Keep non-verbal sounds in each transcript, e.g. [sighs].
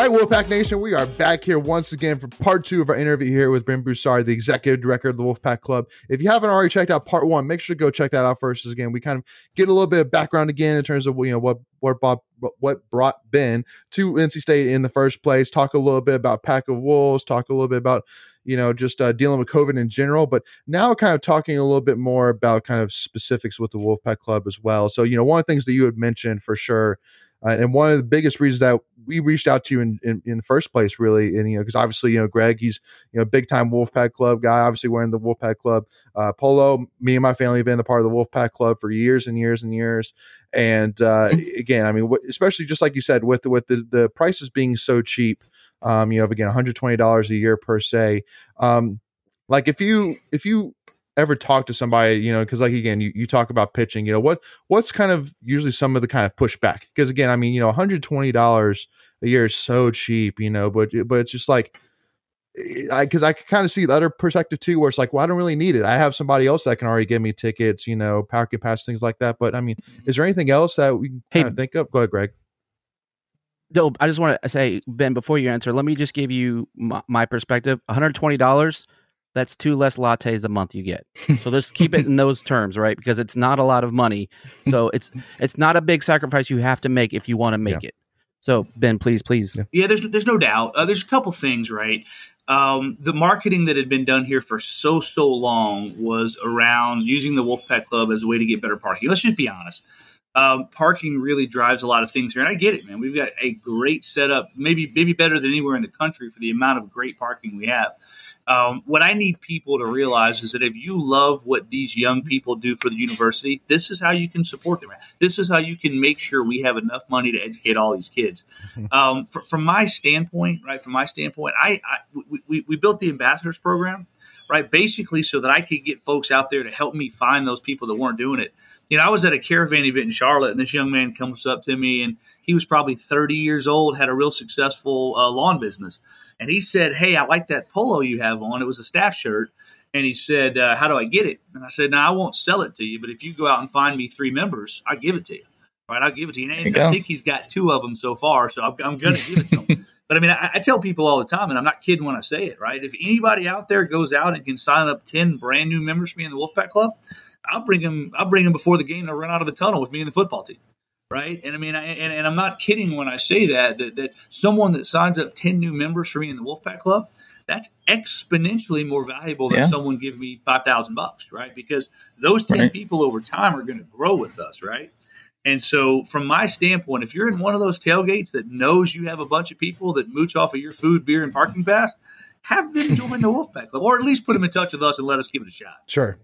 Right, Wolfpack Nation, we are back here once again for part two of our interview here with Ben Broussard, the executive director of the Wolfpack Club. If you haven't already checked out part one, make sure to go check that out first. Again, we kind of get a little bit of background again in terms of you know what what Bob what brought Ben to NC State in the first place. Talk a little bit about Pack of Wolves. Talk a little bit about you know just uh, dealing with COVID in general. But now, kind of talking a little bit more about kind of specifics with the Wolfpack Club as well. So you know, one of the things that you had mentioned for sure uh, and one of the biggest reasons that we reached out to you in, in, in the first place, really, and you know, because obviously, you know, Greg, he's you know, a big time Wolfpack Club guy. Obviously, wearing the Wolfpack Club uh, polo. Me and my family have been a part of the Wolfpack Club for years and years and years. And uh, mm-hmm. again, I mean, especially just like you said, with the, with the the prices being so cheap, um, you have again, one hundred twenty dollars a year per se. Um, like if you if you ever talk to somebody, you know, because like again, you, you talk about pitching, you know, what what's kind of usually some of the kind of pushback? Because again, I mean, you know, $120 a year is so cheap, you know, but but it's just like eh, I because I can kind of see the other perspective too, where it's like, well, I don't really need it. I have somebody else that can already give me tickets, you know, pocket pass, things like that. But I mean, is there anything else that we can hey, kind of think of? Go ahead, Greg. No, I just want to say, Ben, before you answer, let me just give you my, my perspective. $120 that's two less lattes a month you get. So [laughs] let's keep it in those terms, right? Because it's not a lot of money. So [laughs] it's it's not a big sacrifice you have to make if you want to make yeah. it. So Ben, please, please. Yeah, yeah there's there's no doubt. Uh, there's a couple things, right? Um, the marketing that had been done here for so so long was around using the Wolfpack Club as a way to get better parking. Let's just be honest. Um, parking really drives a lot of things here, and I get it, man. We've got a great setup, maybe maybe better than anywhere in the country for the amount of great parking we have. Um, what I need people to realize is that if you love what these young people do for the university, this is how you can support them. This is how you can make sure we have enough money to educate all these kids. [laughs] Um, for, from my standpoint, right? From my standpoint, I, I we, we built the ambassadors program, right? Basically, so that I could get folks out there to help me find those people that weren't doing it. You know, I was at a caravan event in Charlotte, and this young man comes up to me, and he was probably 30 years old, had a real successful uh, lawn business and he said, "Hey, I like that polo you have on. It was a staff shirt." And he said, uh, "How do I get it?" And I said, "No, I won't sell it to you, but if you go out and find me three members, I give it to you. Right? I'll give it to you." And I think he's got two of them so far, so I'm, I'm going to give it to him. [laughs] But I mean, I, I, tell people all the time, and I'm not kidding when I say it. Right? If anybody out there goes out and can sign up ten brand new members for me in the Wolfpack Club, I'll bring them. I'll bring them before the game to run out of the tunnel with me and the football team right? And I mean, I, and, and I'm not kidding when I say that, that that someone that signs up ten new members for me in the Wolfpack Club, that's exponentially more valuable than yeah. someone giving me five thousand bucks, right? Because those ten right. people over time are going to grow with us, right? And so, from my standpoint, if you're in one of those tailgates that knows you have a bunch of people that mooch off of your food, beer, and parking pass, have them [laughs] join the Wolfpack Club, or at least put them in touch with us and let us give it a shot. Sure.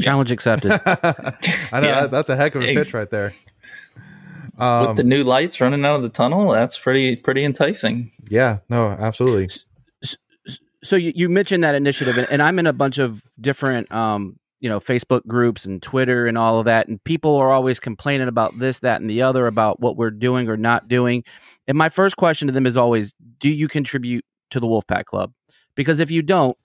Challenge accepted. [laughs] I know yeah. that's a heck of a pitch right there. Um, With the new lights running out of the tunnel, that's pretty pretty enticing. Yeah, no, absolutely. So you, you mentioned that initiative, and I'm in a bunch of different, um, you know, Facebook groups and Twitter and all of that, and people are always complaining about this, that, and the other about what we're doing or not doing. And my first question to them is always, do you contribute to the Wolfpack Club? Because if you don't,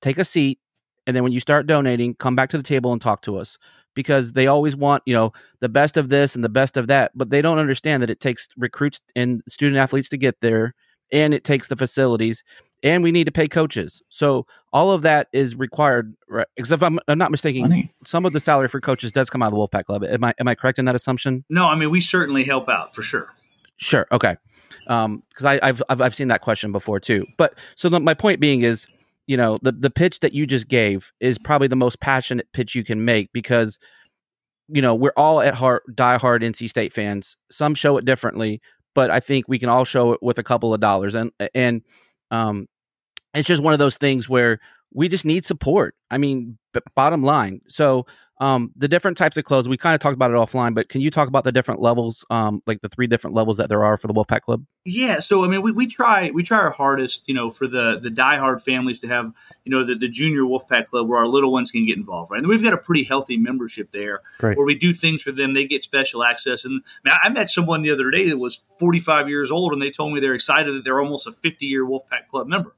take a seat, and then when you start donating, come back to the table and talk to us because they always want you know the best of this and the best of that but they don't understand that it takes recruits and student athletes to get there and it takes the facilities and we need to pay coaches. So all of that is required right except I'm, I'm not mistaken Money. some of the salary for coaches does come out of the wolfpack club. Am i am i correct in that assumption? No i mean we certainly help out for sure. Sure okay. Um because i've I've, I've seen that question before too. But so the, my point being is you know the the pitch that you just gave is probably the most passionate pitch you can make because you know we're all at heart diehard NC State fans. Some show it differently, but I think we can all show it with a couple of dollars and and um it's just one of those things where we just need support. I mean, b- bottom line. So um, the different types of clothes we kind of talked about it offline but can you talk about the different levels um, like the three different levels that there are for the wolfpack club? Yeah so i mean we, we try we try our hardest you know for the the diehard families to have you know the, the junior wolfpack club where our little ones can get involved right? And we've got a pretty healthy membership there Great. where we do things for them. They get special access. And I, mean, I met someone the other day that was 45 years old and they told me they're excited that they're almost a 50 year wolfpack club member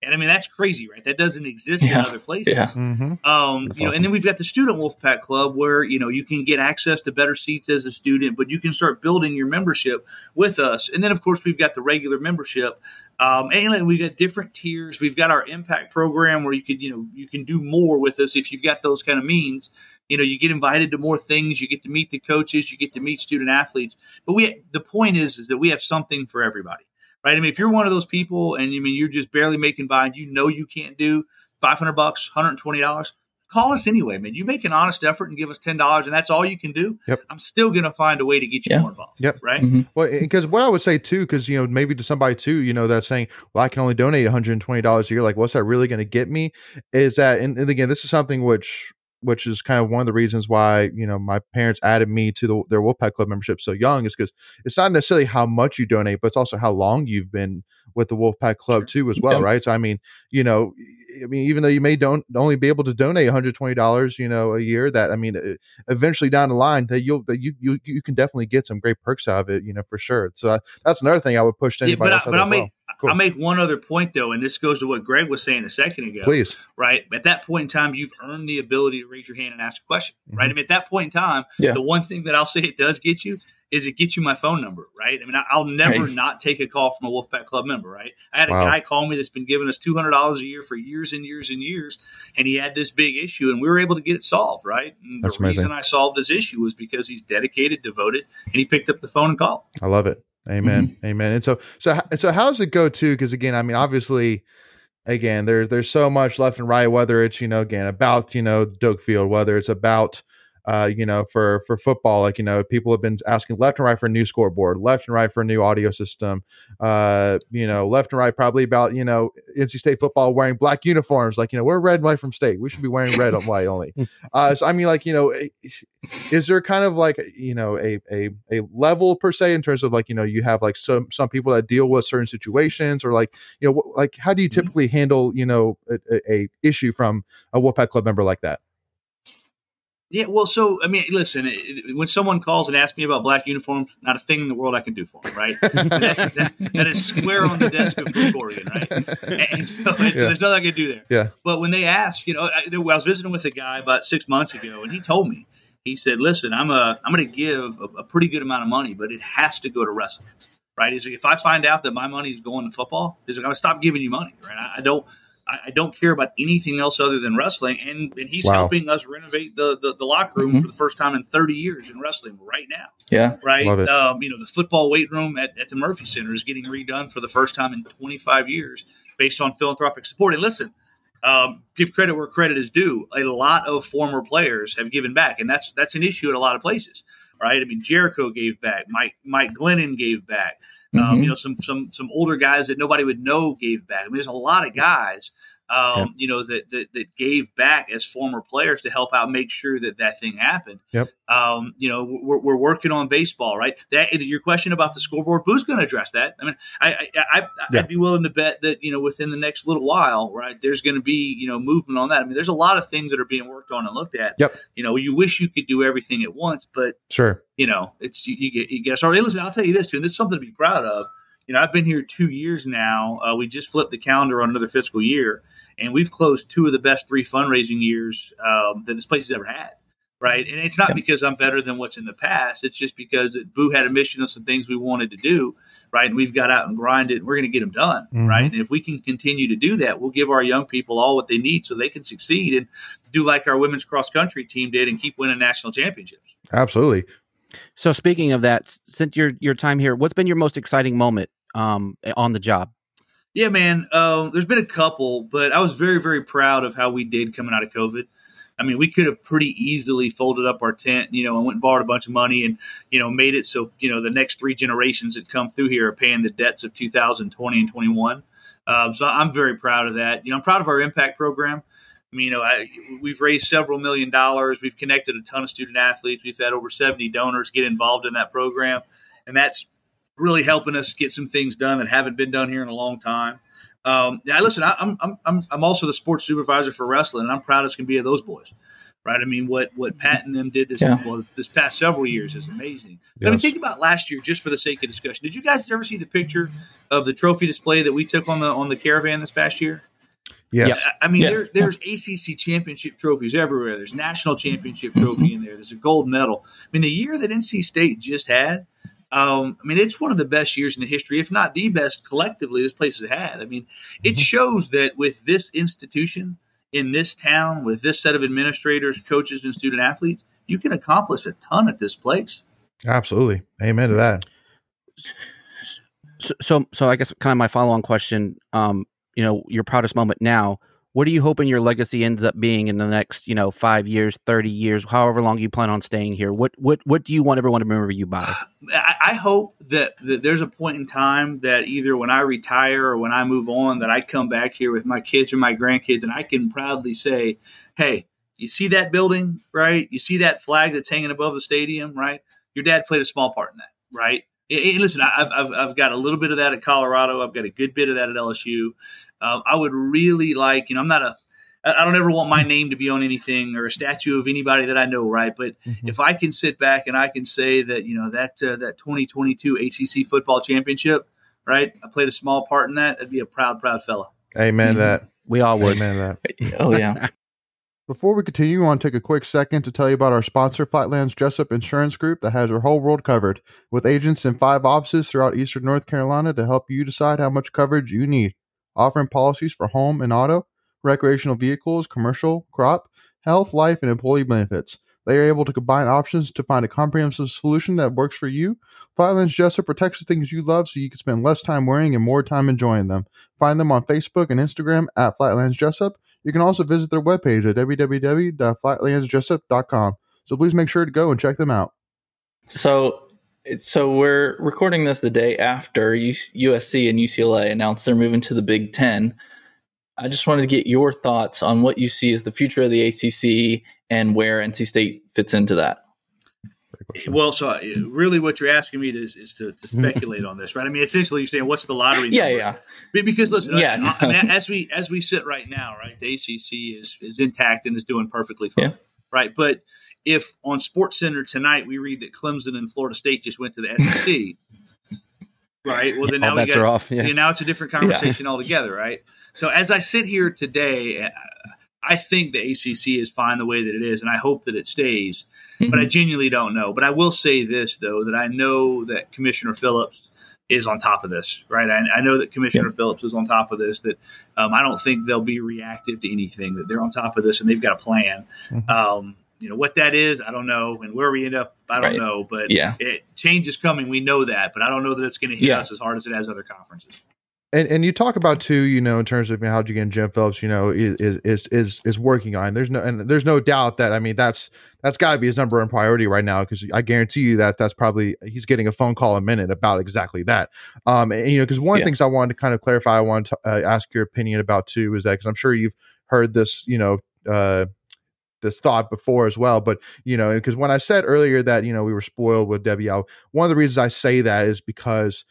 And I mean, that's crazy, right? That doesn't exist yeah. in other places. Yeah. Mm-hmm. Um, you awesome. know, and then we've got the student Wolfpack Club where, you know, you can get access to better seats as a student, but you can start building your membership with us. And then, of course, we've got the regular membership. Um, and we've got different tiers. We've got our impact program where you could, you know, you can do more with us if you've got those kind of means. You know, you get invited to more things. You get to meet the coaches. You get to meet student athletes. But we, the point is, is that we have something for everybody right? I mean, if you're one of those people and you I mean you're just barely making by and you know you can't do 500 bucks, 120 dollars, call us anyway, man. You make an honest effort and give us ten dollars, and that's all you can do. Yep. I'm still going to find a way to get you yeah. more involved. Yep. Right. Mm-hmm. Well, because what I would say too, because you know maybe to somebody too, you know, that's saying, well, I can only donate 120 dollars a year. Like, what's that really going to get me? Is that, and, and again, this is something which which is kind of one of the reasons why you know my parents added me to the, their Wolfpack Club membership so young is because it's not necessarily how much you donate, but it's also how long you've been with the Wolfpack Club too as well, right? So I mean, you know, I mean, even though you may don't only be able to donate 120 dollars, you know, a year, that I mean, eventually down the line, that you'll that you you you can definitely get some great perks out of it, you know, for sure. So that's another thing I would push to anybody. Yeah, but I, but I'll well. Cool. I'll make one other point though, and this goes to what Greg was saying a second ago. Please. Right. At that point in time, you've earned the ability to raise your hand and ask a question. Mm-hmm. Right. I mean, at that point in time, yeah. the one thing that I'll say it does get you is it gets you my phone number, right? I mean, I'll never right. not take a call from a Wolfpack Club member, right? I had a guy call me that's been giving us two hundred dollars a year for years and years and years, and he had this big issue, and we were able to get it solved, right? And that's the amazing. reason I solved this issue was because he's dedicated, devoted, and he picked up the phone and called. I love it. Amen. Mm-hmm. Amen. And so, so, so, how does it go too? Because again, I mean, obviously, again, there's there's so much left and right. Whether it's you know again about you know Doak Field, whether it's about uh, you know, for for football, like you know, people have been asking left and right for a new scoreboard, left and right for a new audio system, uh, you know, left and right probably about you know NC State football wearing black uniforms, like you know, we're red and white from state, we should be wearing red and white only. Uh, so I mean, like you know, is there kind of like you know a a a level per se in terms of like you know you have like some some people that deal with certain situations or like you know like how do you mm-hmm. typically handle you know a, a, a issue from a Wolfpack Club member like that? Yeah, well, so I mean, listen, it, when someone calls and asks me about black uniforms, not a thing in the world I can do for them, right? [laughs] that, that is square on the desk of Corrigan, right? [laughs] And so, and so there's nothing I can do there. Yeah. But when they ask, you know, I, I, was visiting with a guy about six months ago, and he told me, he said, "Listen, I'm a, I'm going to give a, a, pretty good amount of money, but it has to go to wrestling, right? He's like, if I find out that my money is going to football, he's like, I'm going to stop giving you money, right? I, I don't." I, I, don't care about anything else other than wrestling. And, and he's wow. helping us renovate the, the, the locker room mm-hmm. for the first time in 30 years in wrestling right now. Yeah. Right. Um, you know, the football weight room at, at the Murphy Center is getting redone for the first time in 25 years based on philanthropic support. And listen, um, give credit where credit is due. A lot of former players have given back, and that's that's an issue at a lot of places, right? I mean, Jerricho gave back, Mike Mike Glennon gave back, um, mm-hmm. you know, some some some older guys that nobody would know gave back. I mean, there's a lot of guys um, yep. you know, that, that, that gave back as former players to help out, make sure that that thing happened. Yep. Um, you know, we're, we're working on baseball, right? That your question about the scoreboard, who's going to address that? I mean, I, I, I would be willing to bet that you know within the next little while, right? There's going to be you know movement on that. I mean, there's a lot of things that are being worked on and looked at. Yep. You know, you wish you could do everything at once, but sure. You know, it's you, you get you get sorry. Listen, I'll tell you this too, and this is something to be proud of. You know, I've been here two years now. Uh, we just flipped the calendar on another fiscal year and we've closed two of the best three fundraising years um, that this place has ever had. Right, and it's not because I'm better than what's in the past. It's just because Boo had a mission of some things we wanted to do, right? And we've got out and grinded. And we're going to get them done, mm-hmm. right? And if we can continue to do that, we'll give our young people all what they need so they can succeed and do like our women's cross country team did and keep winning national championships. Absolutely. So speaking of that, since your your time here, what's been your most exciting moment um, on the job? Yeah, man. Uh, there's been a couple, but I was very, very proud of how we did coming out of COVID. I mean, we could have pretty easily folded up our tent, you know, and went and borrowed a bunch of money and, you know, made it so, you know, the next three generations that come through here are paying the debts of 2020 and 21. Um, so I'm very proud of that. You know, I'm proud of our impact program. I mean, you know, I, we've raised several million dollars. We've connected a ton of student athletes. We've had over 70 donors get involved in that program. And that's really helping us get some things done that haven't been done here in a long time. Um, yeah, listen, I, am I'm, I'm, I'm also the sports supervisor for wrestling, and I'm proud as can be of those boys. Right? I mean, what what Pat and them did this yeah. well, this past several years is amazing. Yes. I mean, think about last year, just for the sake of discussion. Did you guys ever see the picture of the trophy display that we took on the on the caravan this past year? Yes. I mean, Yeah. there, there's ACC championship trophies everywhere. There's national championship trophy in there. There's a gold medal. I mean, the year that NC State just had, um, I mean, it's one of the best years in the history, if not the best collectively this place has had. I mean, it shows that with this institution in this town, with this set of administrators, coaches, and student athletes, you can accomplish a ton at this place. Absolutely. Amen to that. So, so, so I guess kind of my follow-on question. Um, you know, your proudest moment now. What are you hoping your legacy ends up being in the next, you know, five years, thirty years, however long you plan on staying here? What, what, what do you want everyone to remember you by? [sighs] I, I hope that, that there's a point in time that either when I retire or when I move on, that I come back here with my kids or my grandkids, and I can proudly say, "Hey, you see that building, right? You see that flag that's hanging above the stadium, right? Your dad played a small part in that, right? And- listen, I've, I've, I've got a little bit of that at Colorado. I've got a good bit of that at LSU. Uh, I would really like, you know, I'm not a, I don't ever want my name to be on anything or a statue of anybody that I know, right? But if I can sit back and I can say that, you know, that uh, that 2022 ACC football championship, right? I played a small part in that. I'd be a proud, proud fella. Amen to that. We all would. Amen to that. [laughs] Oh yeah. [laughs] Before we continue, I want to take a quick second to tell you about our sponsor, Flatlands Jessup Insurance Group, that has your whole world covered, with agents in five offices throughout eastern North Carolina to help you decide how much coverage you need. Offering policies for home and auto, recreational vehicles, commercial, crop, health, life, and employee benefits. They are able to combine options to find a comprehensive solution that works for you. Flatlands Jessup protects the things you love so you can spend less time worrying and more time enjoying them. Find them on Facebook and Instagram at Flatlands Jessup. You can also visit their webpage at www.flatlandsjessup.com. So please make sure to go and check them out. So, so we're recording this the day after USC and UCLA announced they're moving to the Big Ten. I just wanted to get your thoughts on what you see as the future of the ACC and where NC State fits into that. Well, so uh, really, what you're asking me to, is, is to, to [laughs] speculate on this, right? I mean, essentially, you're saying what's the lottery? Yeah, numbers? yeah. Be- Because listen, Yeah, I- I mean, as we as we sit right now, right, the ACC is is intact and is doing perfectly fine, Yeah. right? But if on Sports Center tonight we read that Clemson and Florida State just went to the SEC, [laughs] right? Well, then now all we bets got off. Yeah. yeah, now it's a different conversation altogether, right? So as I sit here today, I think the ACC is fine the way that it is, and I hope that it stays. But I genuinely don't know. But I will say this though, that I know that Commissioner Phillips is on top of this, right? I, I know that Commissioner Phillips is on top of this. That um, I don't think they'll be reactive to anything. That they're on top of this and they've got a plan. Mhm. Um, you know what that is, I don't know, and where we end up, I don't Right. know. But Yeah. it, change is coming. We know that, but I don't know that it's going to hit Yeah. us as hard as it has other conferences. And and you talk about too, you know, in terms of you know, how again Jim Phillips, you know, is is is is, is working on. There's no and there's no doubt that I mean that's that's got to be his number one priority right now because I guarantee you that that's probably he's getting a phone call a minute about exactly that. Um, and you know, because one of Yeah. the things I wanted to kind of clarify, I wanted to uh, ask your opinion about too is that because I'm sure you've heard this, you know, uh, this thought before as well. But you know, because when I said earlier that you know we were spoiled with Debbie, one of the reasons I say that is because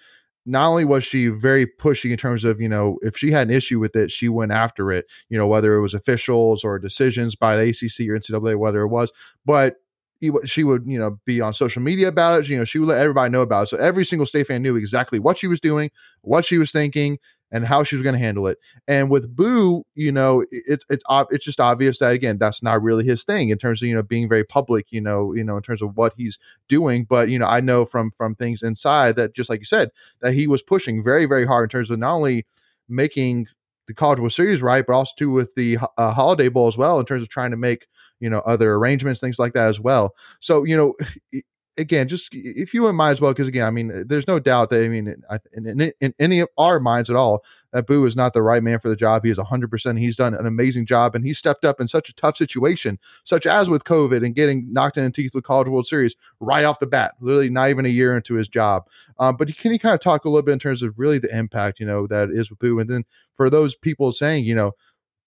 not only was she very pushy in terms of you know if she had an issue with it, she went after it. You know whether it was officials or decisions by the ACC or NCAA, whether it was, but he she would you know be on social media about it. You know she would let everybody know about it, so every single state fan knew exactly what she was doing, what she was thinking, and how she was going to handle it. And with Boo, you know, it's it's it's just obvious that again, that's not really his thing in terms of you know being very public. You know, you know in terms of what he's doing. But you know, I know from from things inside that just like you said, that he was pushing very very hard in terms of not only making the College World Series right, but also too with the uh, Holiday Bowl as well in terms of trying to make you know other arrangements, things like that as well. So you know. [sighs] Again, just if you mind as well, because again, I mean, there's no doubt that I mean, in, in, in any of our minds at all, that Boo is not the right man for the job. He is 100%. He's done an amazing job, and he stepped up in such a tough situation, such as with COVID and getting knocked in the teeth with College World Series right off the bat, literally not even a year into his job. Um, but can you kind of talk a little bit in terms of really the impact, you know, that is with Boo? And then for those people saying, you know,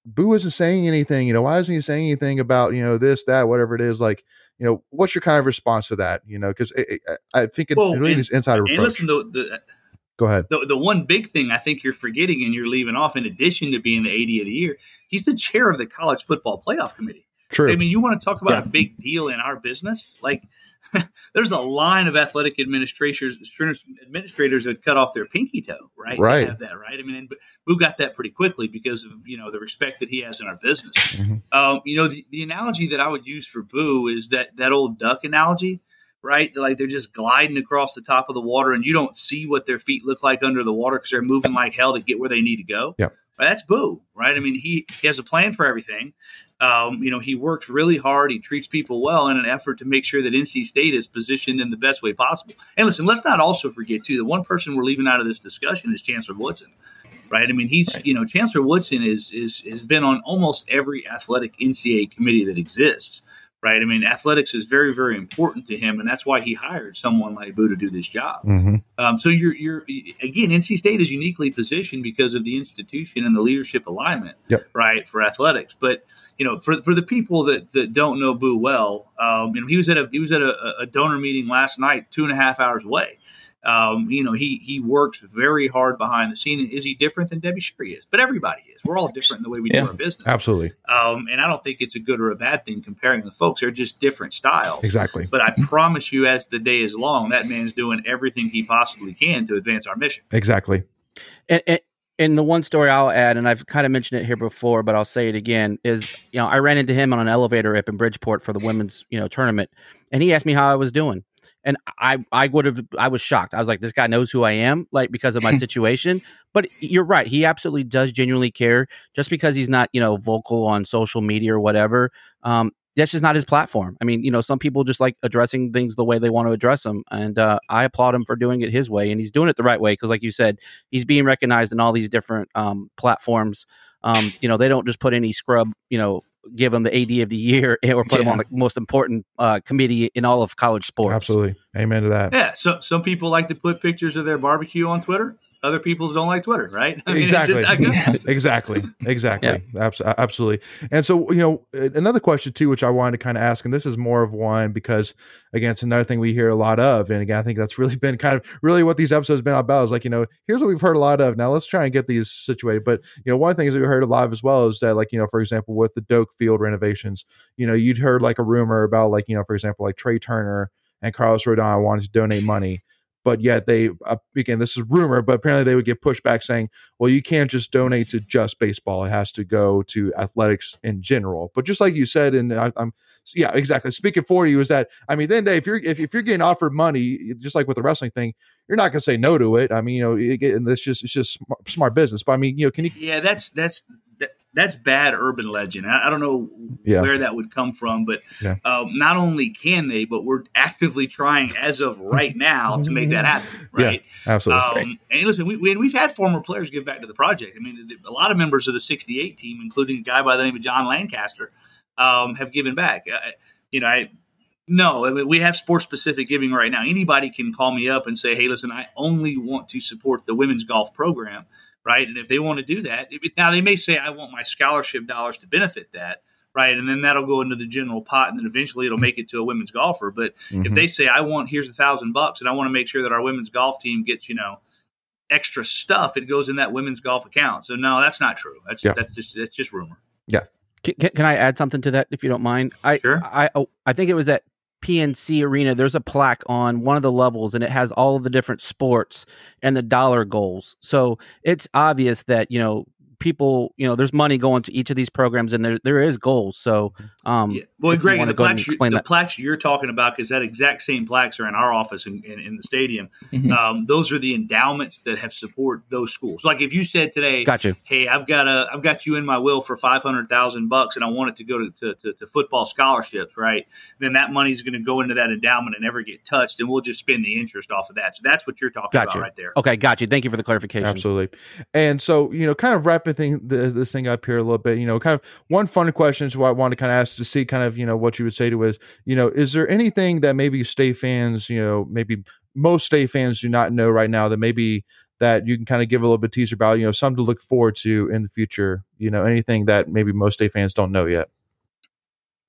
Boo isn't saying anything, you know, why isn't he saying anything about, you know, this, that, whatever it is? Like, you know, what's your kind of response to that? You know, because I think it, Well, it really and- is insider And approach. listen, the, the Go ahead. the the one big thing I think you're forgetting and you're leaving off, in addition to being the AD of the year, he's the chair of the college football playoff committee. True. I mean, you want to talk about Yeah. a big deal in our business? Like [laughs] there's a line of athletic administrators administrators that cut off their pinky toe, right? Right. have that, right? I mean, and Boo got that pretty quickly because of you know the respect that he has in our business. Mm-hmm. Um, you know, the, the analogy that I would use for Boo is that that old duck analogy, right? Like they're just gliding across the top of the water, and you don't see what their feet look like under the water because they're moving like hell to get where they need to go. Yeah. That's Boo, right? I mean, he, he has a plan for everything. Um, you know, he works really hard. He treats people well in an effort to make sure that NC State is positioned in the best way possible. And listen, let's not also forget too the one person we're leaving out of this discussion is Chancellor Woodson, right? I mean, he's right. you know Chancellor Woodson is is has been on almost every athletic NCAA committee that exists right? I mean, athletics is very, very important to him, and that's why he hired someone like Boo to do this job. Mm-hmm. Um, so you're, you're again, NC State is uniquely positioned because of the institution and the leadership alignment, yep. right, for athletics. But you know, for, for the people that, that don't know Boo well, um, you know, he was at a he was at a, a donor meeting last night, two and a half hours away. Um, you know, he he works very hard behind the scene. Is he different than Debbie? Sure, he is. But everybody is. We're all different in the way we yeah, do our business. Absolutely. Um, and I don't think it's a good or a bad thing comparing the folks. They're just different styles. Exactly. But I promise you, as the day is long, that man's doing everything he possibly can to advance our mission. Exactly. And, and, and the one story I'll add, and I've kind of mentioned it here before, but I'll say it again, is you know I ran into him on an elevator up in Bridgeport for the women's you know tournament, and he asked me how I was doing and I I would have I was shocked. I was like, this guy knows who I am, like because of my [laughs] situation. But you're right, he absolutely does genuinely care. Just because he's not you know vocal on social media or whatever, um, that's just not his platform. I mean, you know, some people just like addressing things the way they want to address them, and uh, I applaud him for doing it his way, and he's doing it the right way because, like you said, he's being recognized in all these different um, platforms. Um, you know, they don't just put any scrub, you know, give him the AD of the year [laughs] or put yeah. him on the most important uh, committee in all of college sports. Absolutely. Amen to that. Yeah. So some people like to put pictures of their barbecue on Twitter other people's don't like Twitter, right? [laughs] I mean, exactly. [laughs] exactly. Exactly. Yeah. Uh, absolutely. And so, you know, another question too, which I wanted to kind of ask, and this is more of one because again, it's another thing we hear a lot of. And again, I think that's really [laughs] been kind of really what these episodes have been about is like, you know, here's what we've heard a lot of. Now let's try and get these situated. But, you know, one of the things that we heard a lot of as well is that like, you know, for example, with the Doak field renovations, you know, you'd heard like a rumor about like, you know, for example, like Trea Turner and Carlos Rodon wanted to donate money but yet they uh, again this is rumor but apparently they would get pushback saying well you can't just donate to just baseball. It has to go to athletics in general. But just like you said and I, am yeah exactly. Speaking for you is that i mean then if you're if, if you're getting offered money just like with the wrestling thing you're not going to say no to it. I mean you know it, and it's just it's just smart, smart business. But i mean you know can you yeah that's that's that, that's bad urban legend. I, I don't know yeah. where that would come from, but yeah. um, not only can they, but we're actively trying as of right now to make that happen. [laughs] Right? Yeah, absolutely. Um, and listen, we, we, we've had former players give back to the project. I mean, a lot of members of the '68 team, including a guy by the name of John Lancaster, um, have given back. Uh, you know, I no, I mean, we have sports specific giving right now. Anybody can call me up and say, "Hey, listen, I only want to support the women's golf program." Right? And if they want to do that, now they may say, I want my scholarship dollars to benefit that, right? And then that'll go into the general pot, and then eventually it'll make it to a women's golfer. But mm-hmm. if they say, I want here's a thousand bucks, and I want to make sure that our women's golf team gets, you know, extra stuff, it goes in that women's golf account. So no, that's not true. That's yeah. that's just that's just rumor. Yeah. Can, can, I add something to that if you don't mind? I sure. I oh, I think it was at PNC Arena, there's a plaque on one of the levels and it has all of the different sports and the dollar goals. So it's obvious that, you know, people, you know, there's money going to each of these programs, and there there is goals. So, um, yeah. well, Greg, the, plaques, you, the plaques you're talking about, because that exact same plaques are in our office in, in, in the stadium. Mm-hmm. Um, those are the endowments that have support those schools. Like if you said today, got you. Hey, I've got a, I've got you in my will for five hundred thousand bucks, and I want it to go to, to, to, to football scholarships, right? Then that money is going to go into that endowment and never get touched, and we'll just spend the interest off of that. So that's what you're talking got about you. right there. Okay, got you. Thank you for the clarification. Absolutely. And so you know, kind of wrapping thing, this thing up here a little bit. You know, kind of one fun question is what I want to kind of ask to see kind of you know what you would say to is you know is there anything that maybe state fans you know maybe most state fans do not know right now that maybe that you can kind of give a little bit teaser about you know something to look forward to in the future you know anything that maybe most state fans don't know yet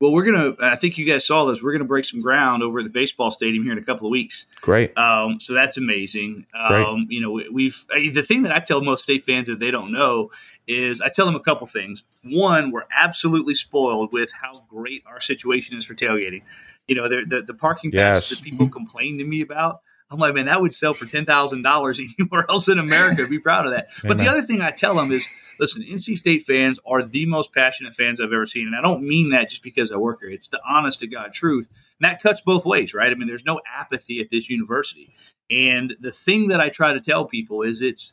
well, we're gonna. I think you guys saw this. We're gonna break some ground over at the baseball stadium here in a couple of weeks. Great. Um, so that's amazing. Um, you know, we've the thing that I tell most state fans that they don't know is I tell them a couple things. One, we're absolutely spoiled with how great our situation is for tailgating you know, the the, the parking Yes. passes that people mm-hmm. complain to me about. I'm like, man, that would sell for ten thousand dollars [laughs] anywhere else in America. Be proud of that. [laughs] But the other thing I tell them is, listen, NC State fans are the most passionate fans I've ever seen, and I don't mean that just because I work here. It's the honest to God truth, and that cuts both ways, right? I mean, there's no apathy at this university, and the thing that I try to tell people is, it's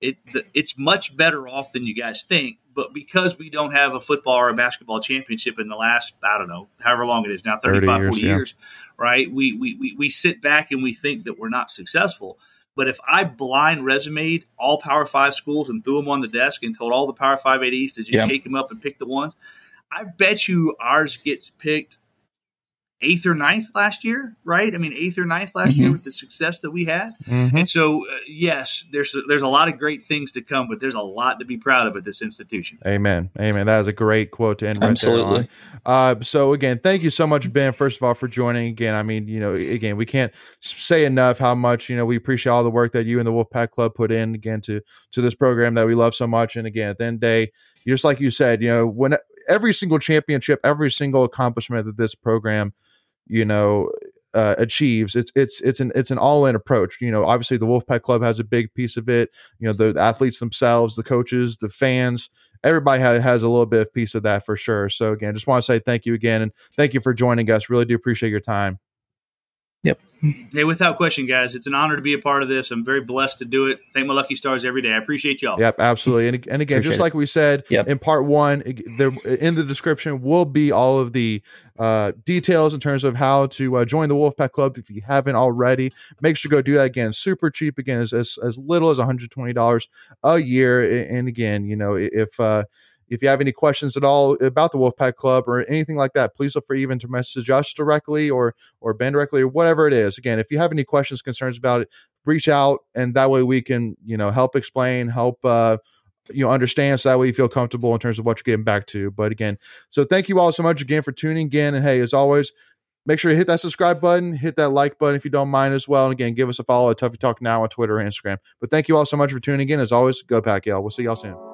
it the, it's much better off than you guys think. But because we don't have a football or a basketball championship in the last, I don't know, however long it is now, 30 35, years, 40 yeah. years, right? We, we, we, we sit back and we think that we're not successful. But if I blind resumed all Power Five schools and threw them on the desk and told all the Power Five ADs to just Yeah. shake them up and pick the ones, I bet you ours gets picked eighth or ninth last year, right? I mean, eighth or ninth last year Mhm. with the success that we had. Mhm. And so, uh, yes, there's there's a lot of great things to come, but there's a lot to be proud of at this institution. Amen. Amen. That is a great quote to end right there Absolutely. Uh, so again, thank you so much, Ben. First of all, for joining again. I mean, you know, again, we can't say enough how much you know we appreciate all the work that you and the Wolfpack Club put in again to to this program that we love so much. And again, at the end of the day, just like you said, you know, when every single championship, every single accomplishment that this program, you know, uh, achieves, it's it's it's an it's an all in approach. You know, obviously the Wolfpack Club has a big piece of it. You know, the, the athletes themselves, the coaches, the fans, everybody ha- has a little bit of piece of that for sure. So again, just want to say thank you again and thank you for joining us. Really do appreciate your time. Hey, without question, guys, it's an honor to be a part of this. I'm very blessed to do it. Thank my lucky stars every day. I appreciate y'all. Yep, absolutely. And, and again, Appreciate just it. like we said Yep. in part one, there in the description will be all of the uh, details in terms of how to uh, join the Wolfpack Club. If you haven't already, make sure to go do that again. Super cheap again, as as, as little as 120 dollars a year. And again, you know, if uh, if you have any questions at all about the Wolfpack Club or anything like that, please feel free even to message us directly or or Ben directly or whatever it is. Again, if you have any questions, concerns about it, reach out and that way we can you know help explain, help uh, you know understand, so that way you feel comfortable in terms of what you're getting back to. But again, so thank you all so much again for tuning in, and hey, as always. Make sure you hit that subscribe button, hit that like button if you don't mind as well. And again, give us a follow at Tuffy Talk Now on Twitter and Instagram. But thank you all so much for tuning in. As always, go Pack, y'all. We'll see y'all soon.